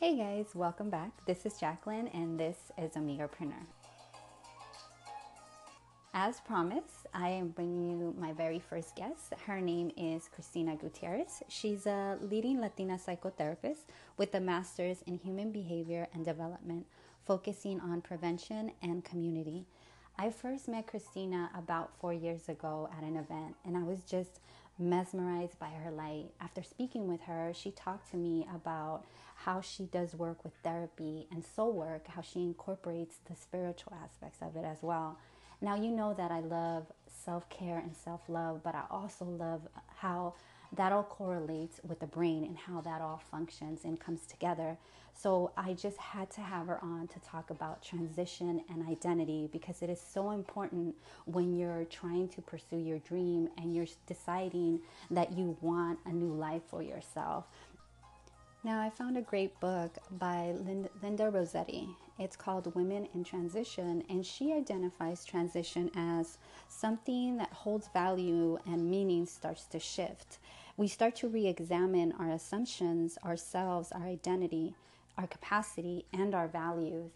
Hey guys, welcome back. This is Jacqueline and this is Amigapreneur. As promised, I am bringing you my very first guest. Her name is Christina Gutierrez. She's a leading Latina psychotherapist with a master's in human behavior and development, focusing on prevention and community. I first met Christina about four years ago at an event, and I was just mesmerized by her light. After speaking with her, she talked to me about how she does work with therapy and soul work, how she incorporates the spiritual aspects of it as well. Now, you know that I love self care and self love, but I also love how that all correlates with the brain and how that all functions and comes together. So I just had to have her on to talk about transition and identity because it is so important when you're trying to pursue your dream and you're deciding that you want a new life for yourself. Now, I found a great book by Linda Rossetti. It's called Women in Transition, and she identifies transition as something that holds value and meaning starts to shift. We start to re examine our assumptions, ourselves, our identity, our capacity, and our values.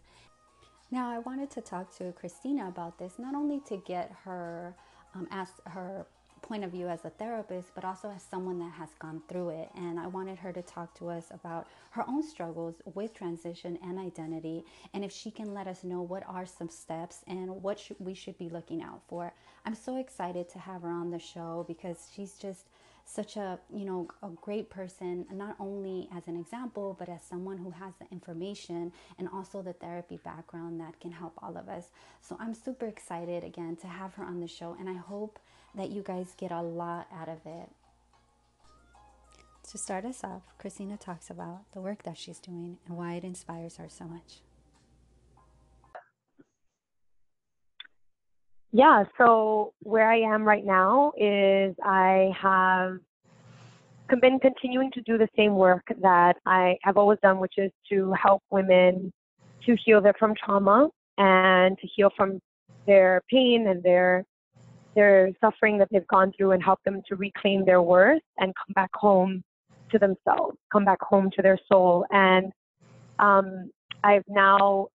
Now, I wanted to talk to Christina about this, not only to get her um, ask her point of view as a therapist, but also as someone that has gone through it. And I wanted her to talk to us about her own struggles with transition and identity, and if she can let us know what are some steps and what sh- we should be looking out for. I'm so excited to have her on the show because she's just such a you know a great person not only as an example but as someone who has the information and also the therapy background that can help all of us so i'm super excited again to have her on the show and i hope that you guys get a lot out of it. To start us off, christina talks about the work that she's doing and why it inspires her so much. Yeah, so where I am right now is I have been continuing to do the same work that I have always done, which is to help women to heal their from trauma and to heal from their pain and their their suffering that they've gone through and help them to reclaim their worth and come back home to themselves, come back home to their soul. And um, I've now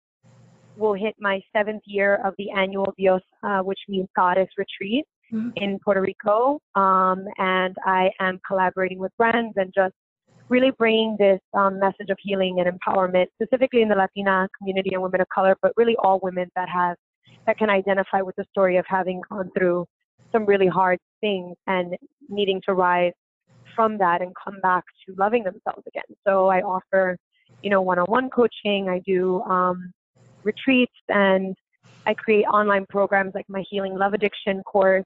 will hit my seventh year of the annual Dios, uh, which means goddess retreat mm-hmm. in Puerto Rico. Um, and I am collaborating with brands and just really bringing this um, message of healing and empowerment, specifically in the Latina community and women of color, but really all women that have that can identify with the story of having gone through some really hard things and needing to rise from that and come back to loving themselves again. So I offer, you know, one-on-one coaching. I do um, retreats and I create online programs like my Healing Love Addiction course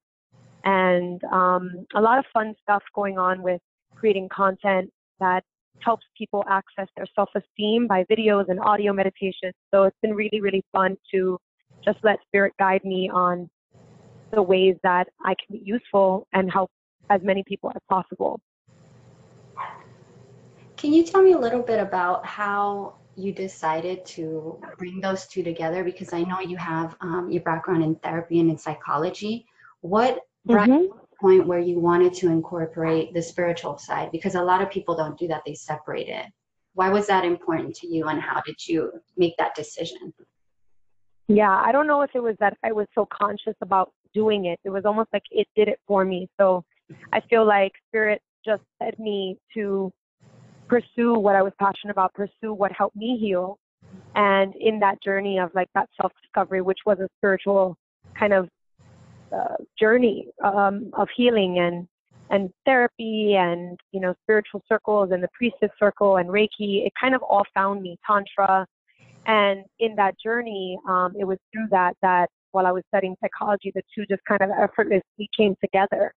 and um, a lot of fun stuff going on with creating content that helps people access their self-esteem by videos and audio meditation. So it's been really, really fun to just let spirit guide me on the ways that I can be useful and help as many people as possible. Can you tell me a little bit about how you decided to bring those two together? Because I know you have um, your background in therapy and in psychology. What brought mm-hmm. you point where you wanted to incorporate the spiritual side? Because a lot of people don't do that; they separate it. Why was that important to you, and how did you make that decision? Yeah, I don't know if it was that I was so conscious about doing it. It was almost like it did it for me. So I feel like spirit just led me to pursue what I was passionate about, pursue what helped me heal. And in that journey of like that self discovery, which was a spiritual kind of uh, journey um, of healing and and therapy and you know spiritual circles and the priestess circle and Reiki, it kind of all found me. Tantra, and in that journey, um, it was through that that while I was studying psychology, the two just kind of effortlessly came together.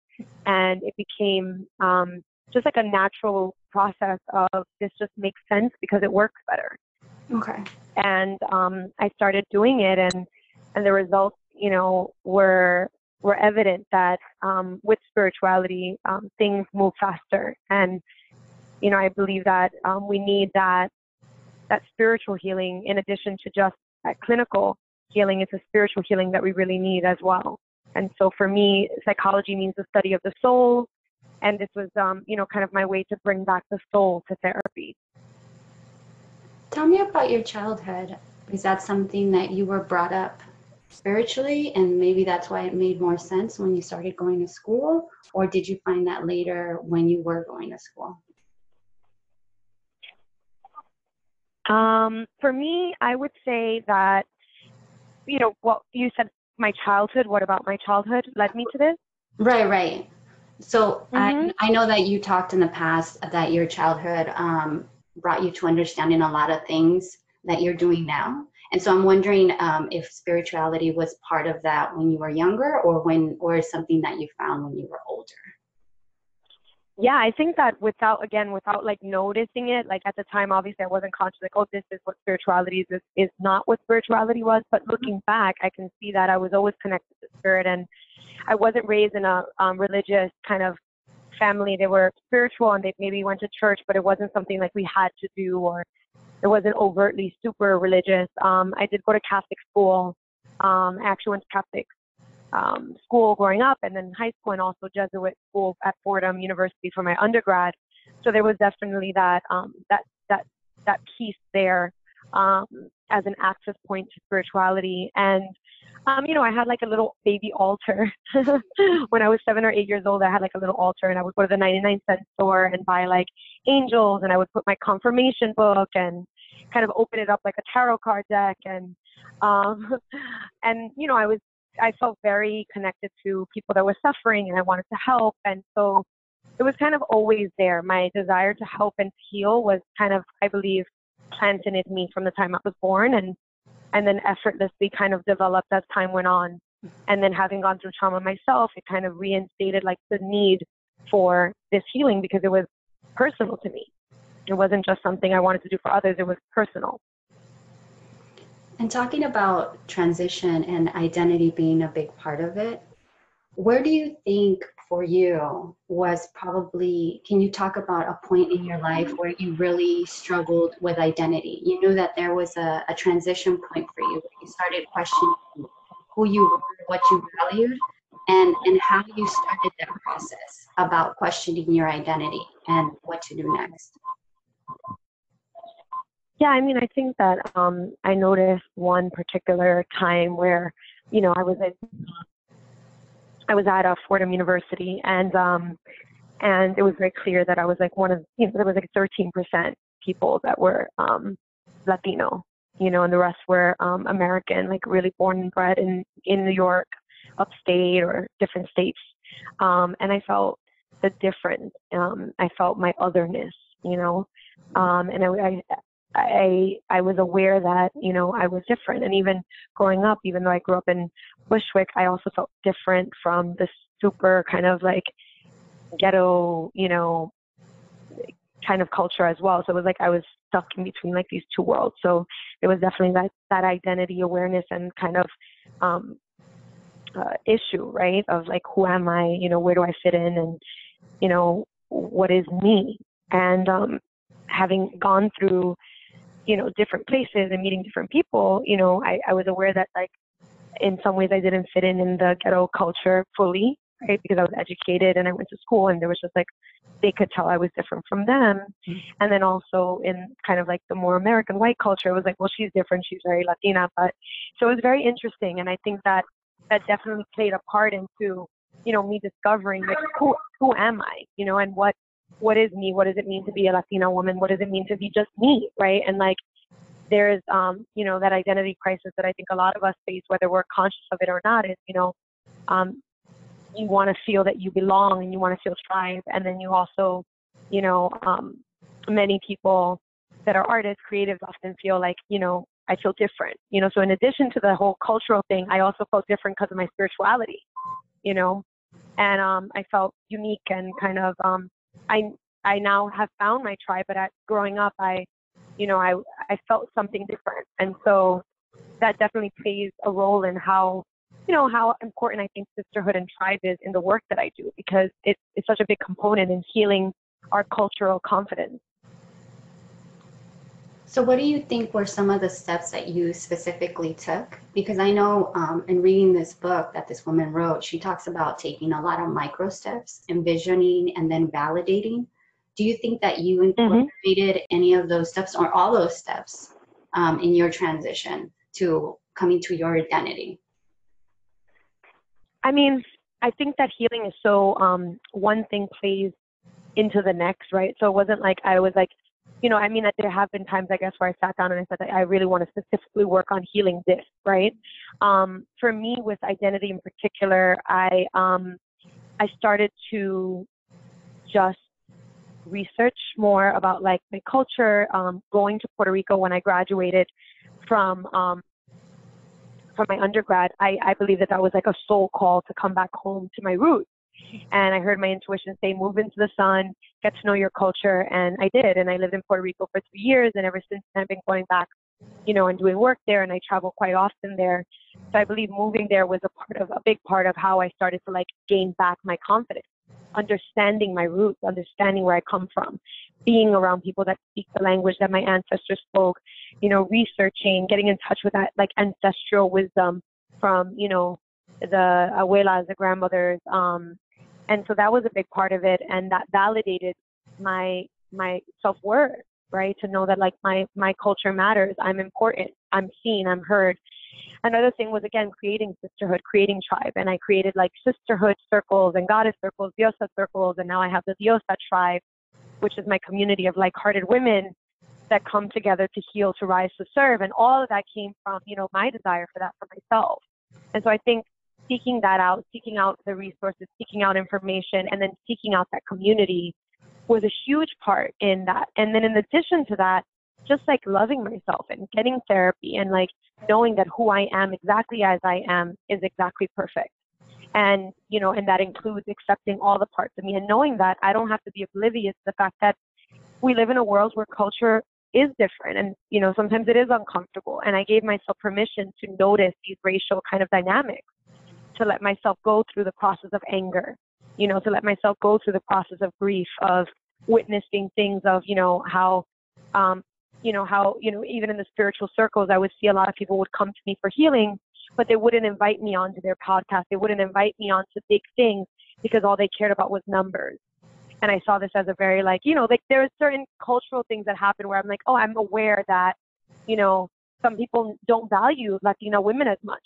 And it became um, just like a natural process of this just makes sense because it works better. Okay. And um, I started doing it, and and the results, you know, were were evident that um, with spirituality, um, things move faster. And you know, I believe that um, we need that that spiritual healing in addition to just that clinical healing. It's a spiritual healing that we really need as well. And so for me, psychology means the study of the soul. And this was, um, you know, kind of my way to bring back the soul to therapy. Tell me about your childhood. Is that something that you were brought up spiritually and maybe that's why it made more sense when you started going to school? Or did you find that later when you were going to school? Um, for me, I would say that, you know, what you said, my childhood, what about my childhood led me to this? Right, right. So mm-hmm. I, I know that you talked in the past that your childhood um, brought you to understanding a lot of things that you're doing now. And so I'm wondering um, if spirituality was part of that when you were younger or when or something that you found when you were older. Yeah, I think that without again without like noticing it, like at the time obviously I wasn't conscious like, oh this is what spirituality is, this is not what spirituality was. But mm-hmm. looking back I can see that I was always connected to spirit and I wasn't raised in a um, religious kind of family. They were spiritual and they maybe went to church, but it wasn't something like we had to do or it wasn't overtly super religious. Um, I did go to Catholic school. Um, I actually went to Catholic um, school growing up and then high school and also Jesuit school at Fordham University for my undergrad. So there was definitely that um, that that that piece there um, as an access point to spirituality. And um, you know, I had like a little baby altar when I was seven or eight years old. I had like a little altar, and I would go to the 99 cent store and buy like angels, and I would put my confirmation book and kind of open it up like a tarot card deck, and um, and you know, I was I felt very connected to people that were suffering, and I wanted to help, and so it was kind of always there. My desire to help and heal was kind of, I believe, planted in me from the time I was born, and and then effortlessly kind of developed as time went on. And then having gone through trauma myself, it kind of reinstated like the need for this healing because it was personal to me. It wasn't just something I wanted to do for others, it was personal. And talking about transition and identity being a big part of it, where do you think for you was probably can you talk about a point in your life where you really struggled with identity? You knew that there was a, a transition point for you. Where you started questioning who you were what you valued and and how you started that process about questioning your identity and what to do next yeah i mean i think that um i noticed one particular time where you know i was at I was at uh, Fordham University, and um, and it was very clear that I was like one of you know there was like 13 percent people that were um, Latino, you know, and the rest were um, American, like really born and bred in in New York, upstate or different states, um, and I felt the difference. Um, I felt my otherness, you know, um, and I, I I I was aware that you know I was different, and even growing up, even though I grew up in Bushwick, I also felt different from the super kind of like ghetto, you know, kind of culture as well. So it was like I was stuck in between like these two worlds. So it was definitely that that identity awareness and kind of um, uh, issue, right? Of like who am I? You know, where do I fit in? And you know, what is me? And um, having gone through you know different places and meeting different people you know i, I was aware that like in some ways i didn't fit in in the ghetto culture fully right because i was educated and i went to school and there was just like they could tell i was different from them mm-hmm. and then also in kind of like the more american white culture it was like well she's different she's very latina but so it was very interesting and i think that that definitely played a part into you know me discovering like who who am i you know and what what is me? What does it mean to be a Latina woman? What does it mean to be just me, right? And like, there's, um, you know, that identity crisis that I think a lot of us face, whether we're conscious of it or not, is, you know, um, you want to feel that you belong and you want to feel tribe. And then you also, you know, um, many people that are artists, creatives often feel like, you know, I feel different, you know. So in addition to the whole cultural thing, I also felt different because of my spirituality, you know, and um, I felt unique and kind of um, I I now have found my tribe, but at growing up, I, you know, I I felt something different, and so that definitely plays a role in how, you know, how important I think sisterhood and tribe is in the work that I do because it's it's such a big component in healing our cultural confidence. So, what do you think were some of the steps that you specifically took? Because I know um, in reading this book that this woman wrote, she talks about taking a lot of micro steps, envisioning, and then validating do you think that you mm-hmm. incorporated mm-hmm. any of those steps or all those steps um, in your transition to coming to your identity? I mean, I think that healing is so um, one thing plays into the next, right? So it wasn't like I was like, you know, I mean, that there have been times, I guess, where I sat down and I said, I really want to specifically work on healing this, right? Um, for me, with identity in particular, I um, I started to just research more about like my culture. Um, going to Puerto Rico when I graduated from um, from my undergrad, I, I believe that that was like a soul call to come back home to my roots. And I heard my intuition say, move into the sun, get to know your culture. And I did. And I lived in Puerto Rico for three years. And ever since then, I've been going back, you know, and doing work there. And I travel quite often there. So I believe moving there was a part of, a big part of how I started to like gain back my confidence understanding my roots, understanding where I come from, being around people that speak the language that my ancestors spoke, you know, researching, getting in touch with that like ancestral wisdom from, you know, the abuelas, the grandmothers. Um, and so that was a big part of it. And that validated my, my self worth, right? To know that like my, my culture matters. I'm important. I'm seen. I'm heard. Another thing was again creating sisterhood, creating tribe, and I created like sisterhood circles and goddess circles, diosa circles, and now I have the diosa tribe, which is my community of like-hearted women that come together to heal, to rise, to serve, and all of that came from you know my desire for that for myself. And so I think seeking that out, seeking out the resources, seeking out information, and then seeking out that community was a huge part in that. And then in addition to that, just like loving myself and getting therapy and like knowing that who I am exactly as I am is exactly perfect. And, you know, and that includes accepting all the parts of me and knowing that I don't have to be oblivious to the fact that we live in a world where culture is different and, you know, sometimes it is uncomfortable. And I gave myself permission to notice these racial kind of dynamics, to let myself go through the process of anger, you know, to let myself go through the process of grief, of witnessing things of, you know, how um, you know, how, you know, even in the spiritual circles, I would see a lot of people would come to me for healing, but they wouldn't invite me onto their podcast. They wouldn't invite me onto big things because all they cared about was numbers. And I saw this as a very like, you know, like there are certain cultural things that happen where I'm like, oh, I'm aware that, you know, some people don't value Latina women as much,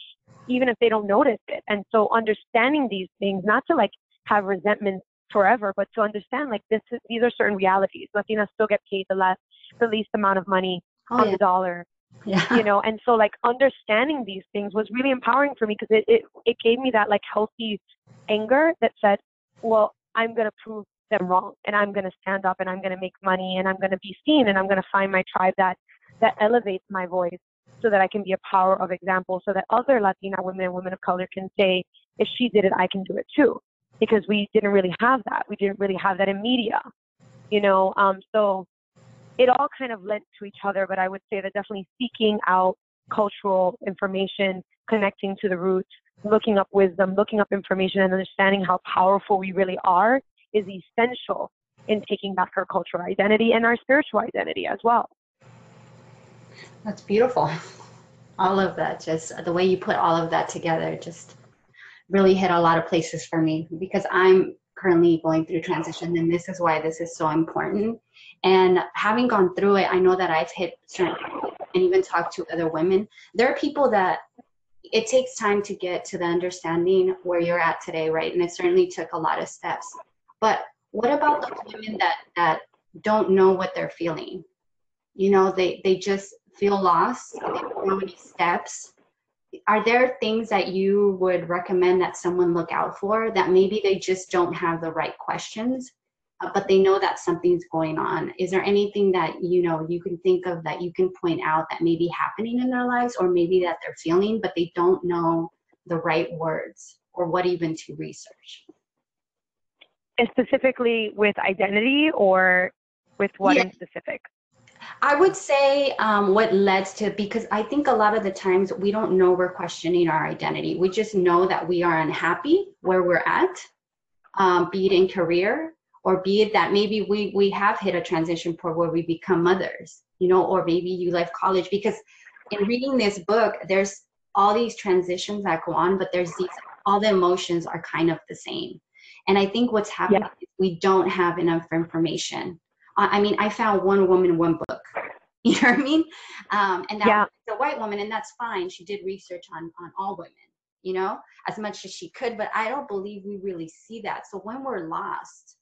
even if they don't notice it. And so understanding these things, not to like have resentment forever, but to understand like this is, these are certain realities. Latinas still get paid the less the least amount of money oh, on yeah. the dollar. Yeah. You know, and so like understanding these things was really empowering for me because it, it, it gave me that like healthy anger that said, well, I'm going to prove them wrong and I'm going to stand up and I'm going to make money and I'm going to be seen and I'm going to find my tribe that, that elevates my voice so that I can be a power of example so that other Latina women and women of color can say, if she did it, I can do it too. Because we didn't really have that. We didn't really have that in media, you know. Um, so it all kind of led to each other, but I would say that definitely seeking out cultural information, connecting to the roots, looking up wisdom, looking up information, and understanding how powerful we really are is essential in taking back our cultural identity and our spiritual identity as well. That's beautiful. All of that, just the way you put all of that together, just really hit a lot of places for me because I'm currently going through transition, and this is why this is so important and having gone through it, I know that I've hit certain and even talked to other women. There are people that it takes time to get to the understanding where you're at today, right? And it certainly took a lot of steps. But what about the women that that don't know what they're feeling? You know, they they just feel lost. They don't know any steps. Are there things that you would recommend that someone look out for that maybe they just don't have the right questions uh, but they know that something's going on. Is there anything that you know you can think of that you can point out that may be happening in their lives, or maybe that they're feeling, but they don't know the right words or what even to research? Specifically with identity, or with what yeah. in specific? I would say um, what led to because I think a lot of the times we don't know we're questioning our identity. We just know that we are unhappy where we're at, um, be it in career, or be it that maybe we we have hit a transition point where we become mothers you know or maybe you left college because in reading this book there's all these transitions that go on but there's these all the emotions are kind of the same And I think what's happening yeah. is we don't have enough information. I mean, I found one woman, one book. You know what I mean? Um, and that yeah. a white woman, and that's fine. She did research on on all women, you know, as much as she could. But I don't believe we really see that. So when we're lost,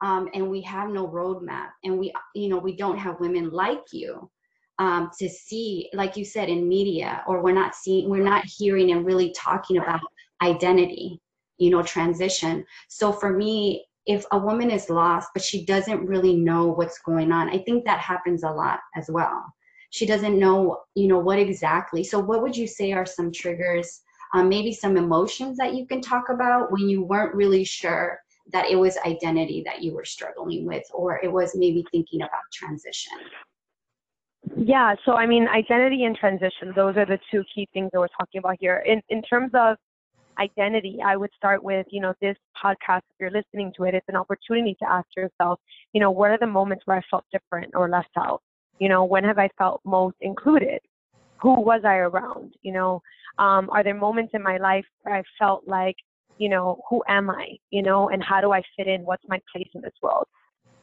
um, and we have no roadmap, and we, you know, we don't have women like you um, to see, like you said, in media, or we're not seeing, we're not hearing and really talking about identity, you know, transition. So for me, if a woman is lost, but she doesn't really know what's going on, I think that happens a lot as well. She doesn't know, you know, what exactly. So what would you say are some triggers, um, maybe some emotions that you can talk about when you weren't really sure that it was identity that you were struggling with, or it was maybe thinking about transition? Yeah, so I mean, identity and transition, those are the two key things that we're talking about here. In, in terms of identity, I would start with, you know, this podcast, if you're listening to it, it's an opportunity to ask yourself, you know, what are the moments where I felt different or left out? You know, when have I felt most included? Who was I around? You know, um, are there moments in my life where I felt like, you know, who am I? You know, and how do I fit in? What's my place in this world?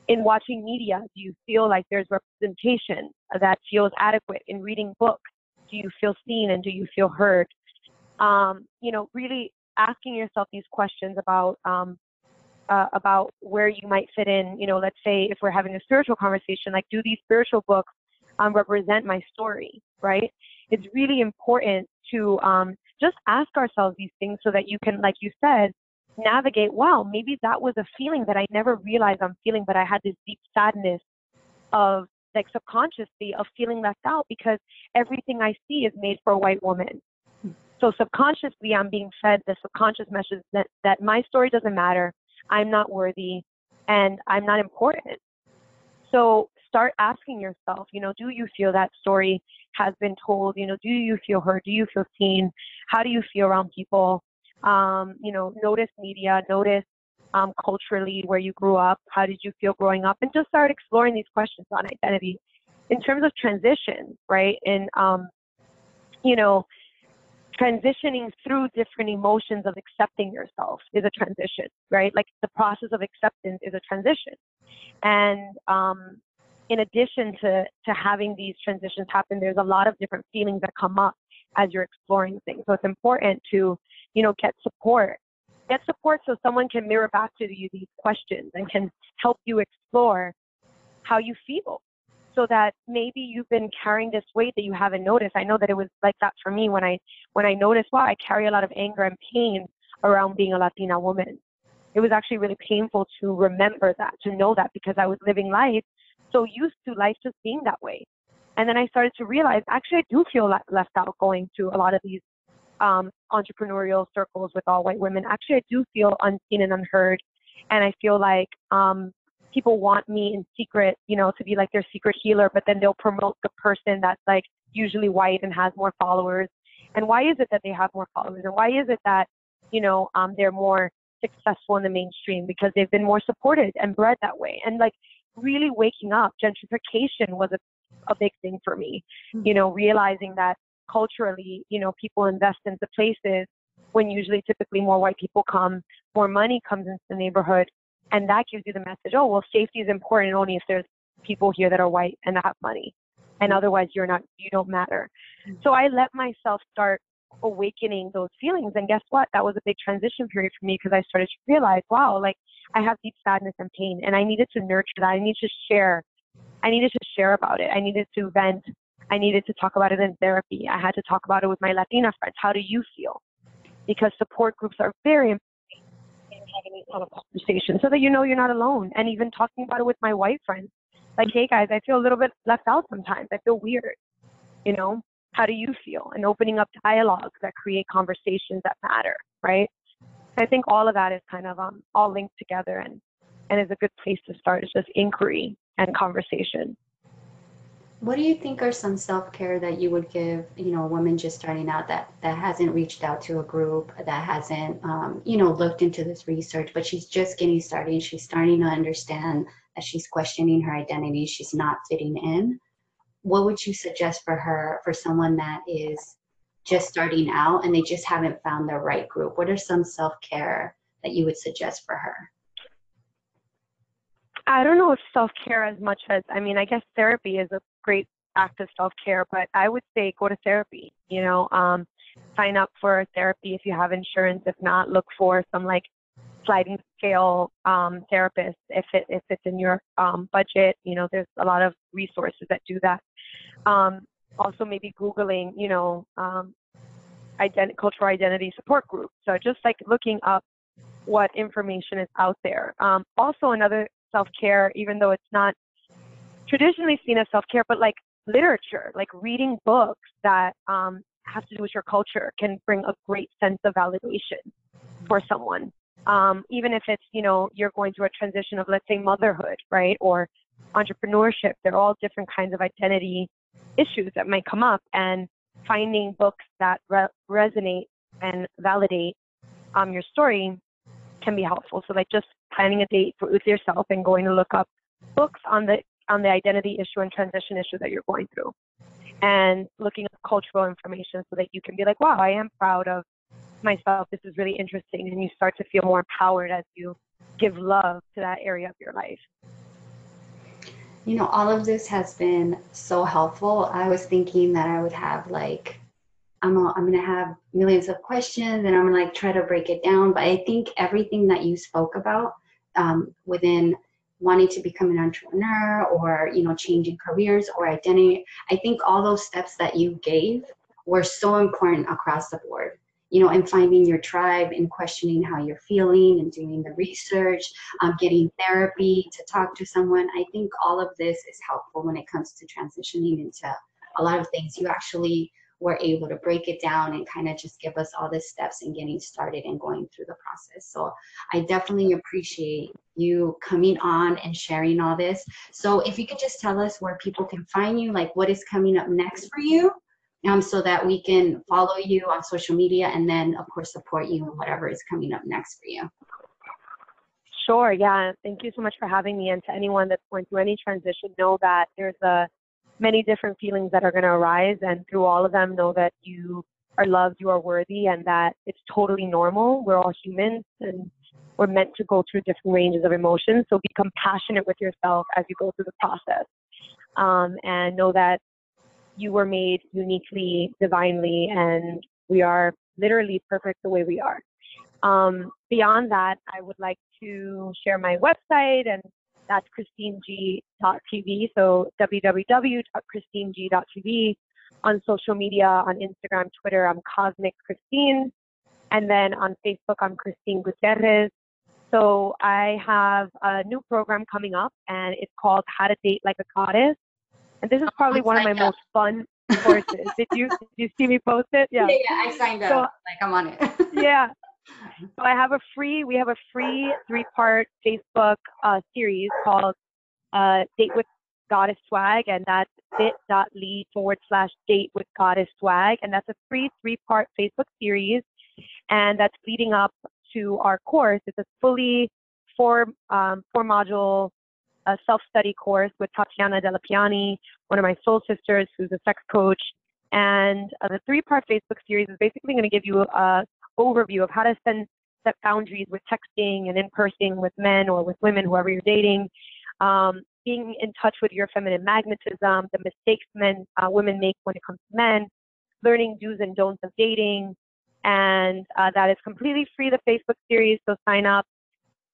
in watching media, do you feel like there's representation that feels adequate? In reading books, do you feel seen and do you feel heard? Um, you know, really asking yourself these questions about um, uh, about where you might fit in. You know, let's say if we're having a spiritual conversation, like do these spiritual books um, represent my story? Right? It's really important to um, just ask ourselves these things so that you can, like you said, navigate, wow, maybe that was a feeling that I never realized I'm feeling, but I had this deep sadness of like subconsciously of feeling left out because everything I see is made for a white woman. So subconsciously I'm being fed the subconscious message that, that my story doesn't matter, I'm not worthy, and I'm not important. So start asking yourself, you know, do you feel that story has been told? You know, do you feel heard? Do you feel seen? How do you feel around people? um, you know, notice media, notice um, culturally where you grew up, how did you feel growing up, and just start exploring these questions on identity. In terms of transition, right, and um, you know, transitioning through different emotions of accepting yourself is a transition, right? Like the process of acceptance is a transition, and um, in addition to to having these transitions happen, there's a lot of different feelings that come up as you're exploring things. So it's important to you know, get support. Get support so someone can mirror back to you these questions and can help you explore how you feel so that maybe you've been carrying this weight that you haven't noticed. I know that it was like that for me when I when I noticed wow, I carry a lot of anger and pain around being a Latina woman. It was actually really painful to remember that, to know that because I was living life so used to life just being that way. And then I started to realize actually I do feel left out going to a lot of these um, entrepreneurial circles with all white women, actually, I do feel unseen and unheard. And I feel like um, people want me in secret, you know, to be like their secret healer, but then they'll promote the person that's like usually white and has more followers. And why is it that they have more followers? And why is it that, you know, um, they're more successful in the mainstream? Because they've been more supported and bred that way. And like really waking up, gentrification was a, a big thing for me, mm-hmm. you know, realizing that culturally, you know, people invest into places when usually typically more white people come, more money comes into the neighborhood, and that gives you the message, oh, well, safety is important only if there's people here that are white and that have money, and mm-hmm. otherwise you're not, you don't matter. So I let myself start awakening those feelings, and guess what? That was a big transition period for me because I started to realize, wow, like I have deep sadness and pain, and I needed to nurture that. I needed to share. I needed to share about it. I needed to vent I needed to talk about it in therapy. I had to talk about it with my Latina friends. How do you feel? Because support groups are very having these kind of conversations so that you know you're not alone. And even talking about it with my white friends. Like, hey guys, I feel a little bit left out sometimes. I feel weird. You know, how do you feel? And opening up dialogues that create conversations that matter, right? I think all of that is kind of um, all linked together and, and is a good place to start. It's just inquiry and conversation. What do you think are some self-care that you would give, you know, a woman just starting out that that hasn't reached out to a group, that hasn't, um, you know, looked into this research, but she's just getting started. She's starting to understand that she's questioning her identity. She's not fitting in. What would you suggest for her, for someone that is just starting out and they just haven't found the right group? What are some self-care that you would suggest for her? I don't know if self care as much as, I mean, I guess therapy is a great act of self care, but I would say go to therapy, you know, um, sign up for therapy if you have insurance. If not, look for some like sliding scale um, therapist if it if it's in your um, budget. You know, there's a lot of resources that do that. Um, also, maybe googling, you know, um, ident- cultural identity support group. So just like looking up what information is out there. Um, also, another self care, even though it's not traditionally seen as self care, but like literature, like reading books that um, have to do with your culture, can bring a great sense of validation for someone. Um, even if it's, you know, you're going through a transition of, let's say, motherhood, right, or entrepreneurship, they're all different kinds of identity issues that might come up, and finding books that re- resonate and validate um, your story can be helpful. So, like, just planning a date for, with yourself and going to look up books on the on the identity issue and transition issue that you're going through, and looking at cultural information so that you can be like, wow, I am proud of myself. This is really interesting, and you start to feel more empowered as you give love to that area of your life. You know, all of this has been so helpful. I was thinking that I would have like I'm, a, I'm gonna have millions of questions and I'm gonna like try to break it down. But I think everything that you spoke about um, within wanting to become an entrepreneur or you know changing careers or identity, I think all those steps that you gave were so important across the board you know, and finding your tribe and questioning how you're feeling and doing the research, um, getting therapy to talk to someone. I think all of this is helpful when it comes to transitioning into a lot of things. You actually were able to break it down and kind of just give us all the steps and getting started and going through the process. So I definitely appreciate you coming on and sharing all this. So if you could just tell us where people can find you, like what is coming up next for you, um, so that we can follow you on social media and then of course support you in whatever is coming up next for you. Sure, yeah. Thank you so much for having me. And to anyone that's going through any transition, know that there's a many different feelings that are going to arise, and through all of them, know that you are loved, you are worthy, and that it's totally normal. We're all humans, and we're meant to go through different ranges of emotions. So be compassionate with yourself as you go through the process, um, and know that you were made uniquely, divinely, and we are literally perfect the way we are. Um, beyond that, I would like to share my website, and that's christineg.tv. So www.christineg.tv. On social media, on Instagram, Twitter, I'm Cosmic Christine. And then on Facebook, I'm Christine Gutierrez. So I have a new program coming up, and it's called How to Date Like a Goddess. And this is oh, probably one of my most fun courses. did you did you see me post it? Yeah, yeah, yeah I signed up. So, like I'm on it. yeah. So I have a free we have a free three part Facebook uh, series called uh, Date with Goddess Swag, and that's bit.ly forward slash date with goddess swag. And that's a free three part Facebook series. And that's leading up to our course. It's a fully four um, four module a self-study course with Tatiana Delapiani, one of my soul sisters, who's a sex coach. And uh, the three-part Facebook series is basically going to give you a overview of how to send set boundaries with texting and in person with men or with women, whoever you're dating. Um, being in touch with your feminine magnetism, the mistakes men, uh, women make when it comes to men, learning do's and don'ts of dating, and uh, that is completely free. The Facebook series, so sign up.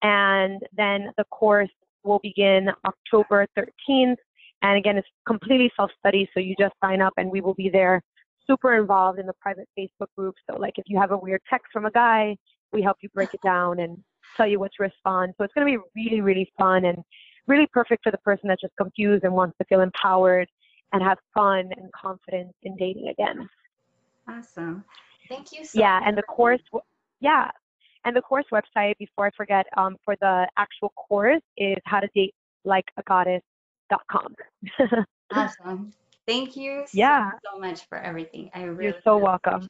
And then the course will begin October 13th. And again, it's completely self-study, so you just sign up and we will be there super involved in the private Facebook group. So like if you have a weird text from a guy, we help you break it down and tell you what to respond. So it's going to be really, really fun and really perfect for the person that's just confused and wants to feel empowered and have fun and confidence in dating again. Awesome. Thank you so Yeah, and the course, yeah, and the course website, before I forget, um, for the actual course is how to date like a goddess.com. awesome. Thank you yeah. so, so much for everything. I really You're so welcome.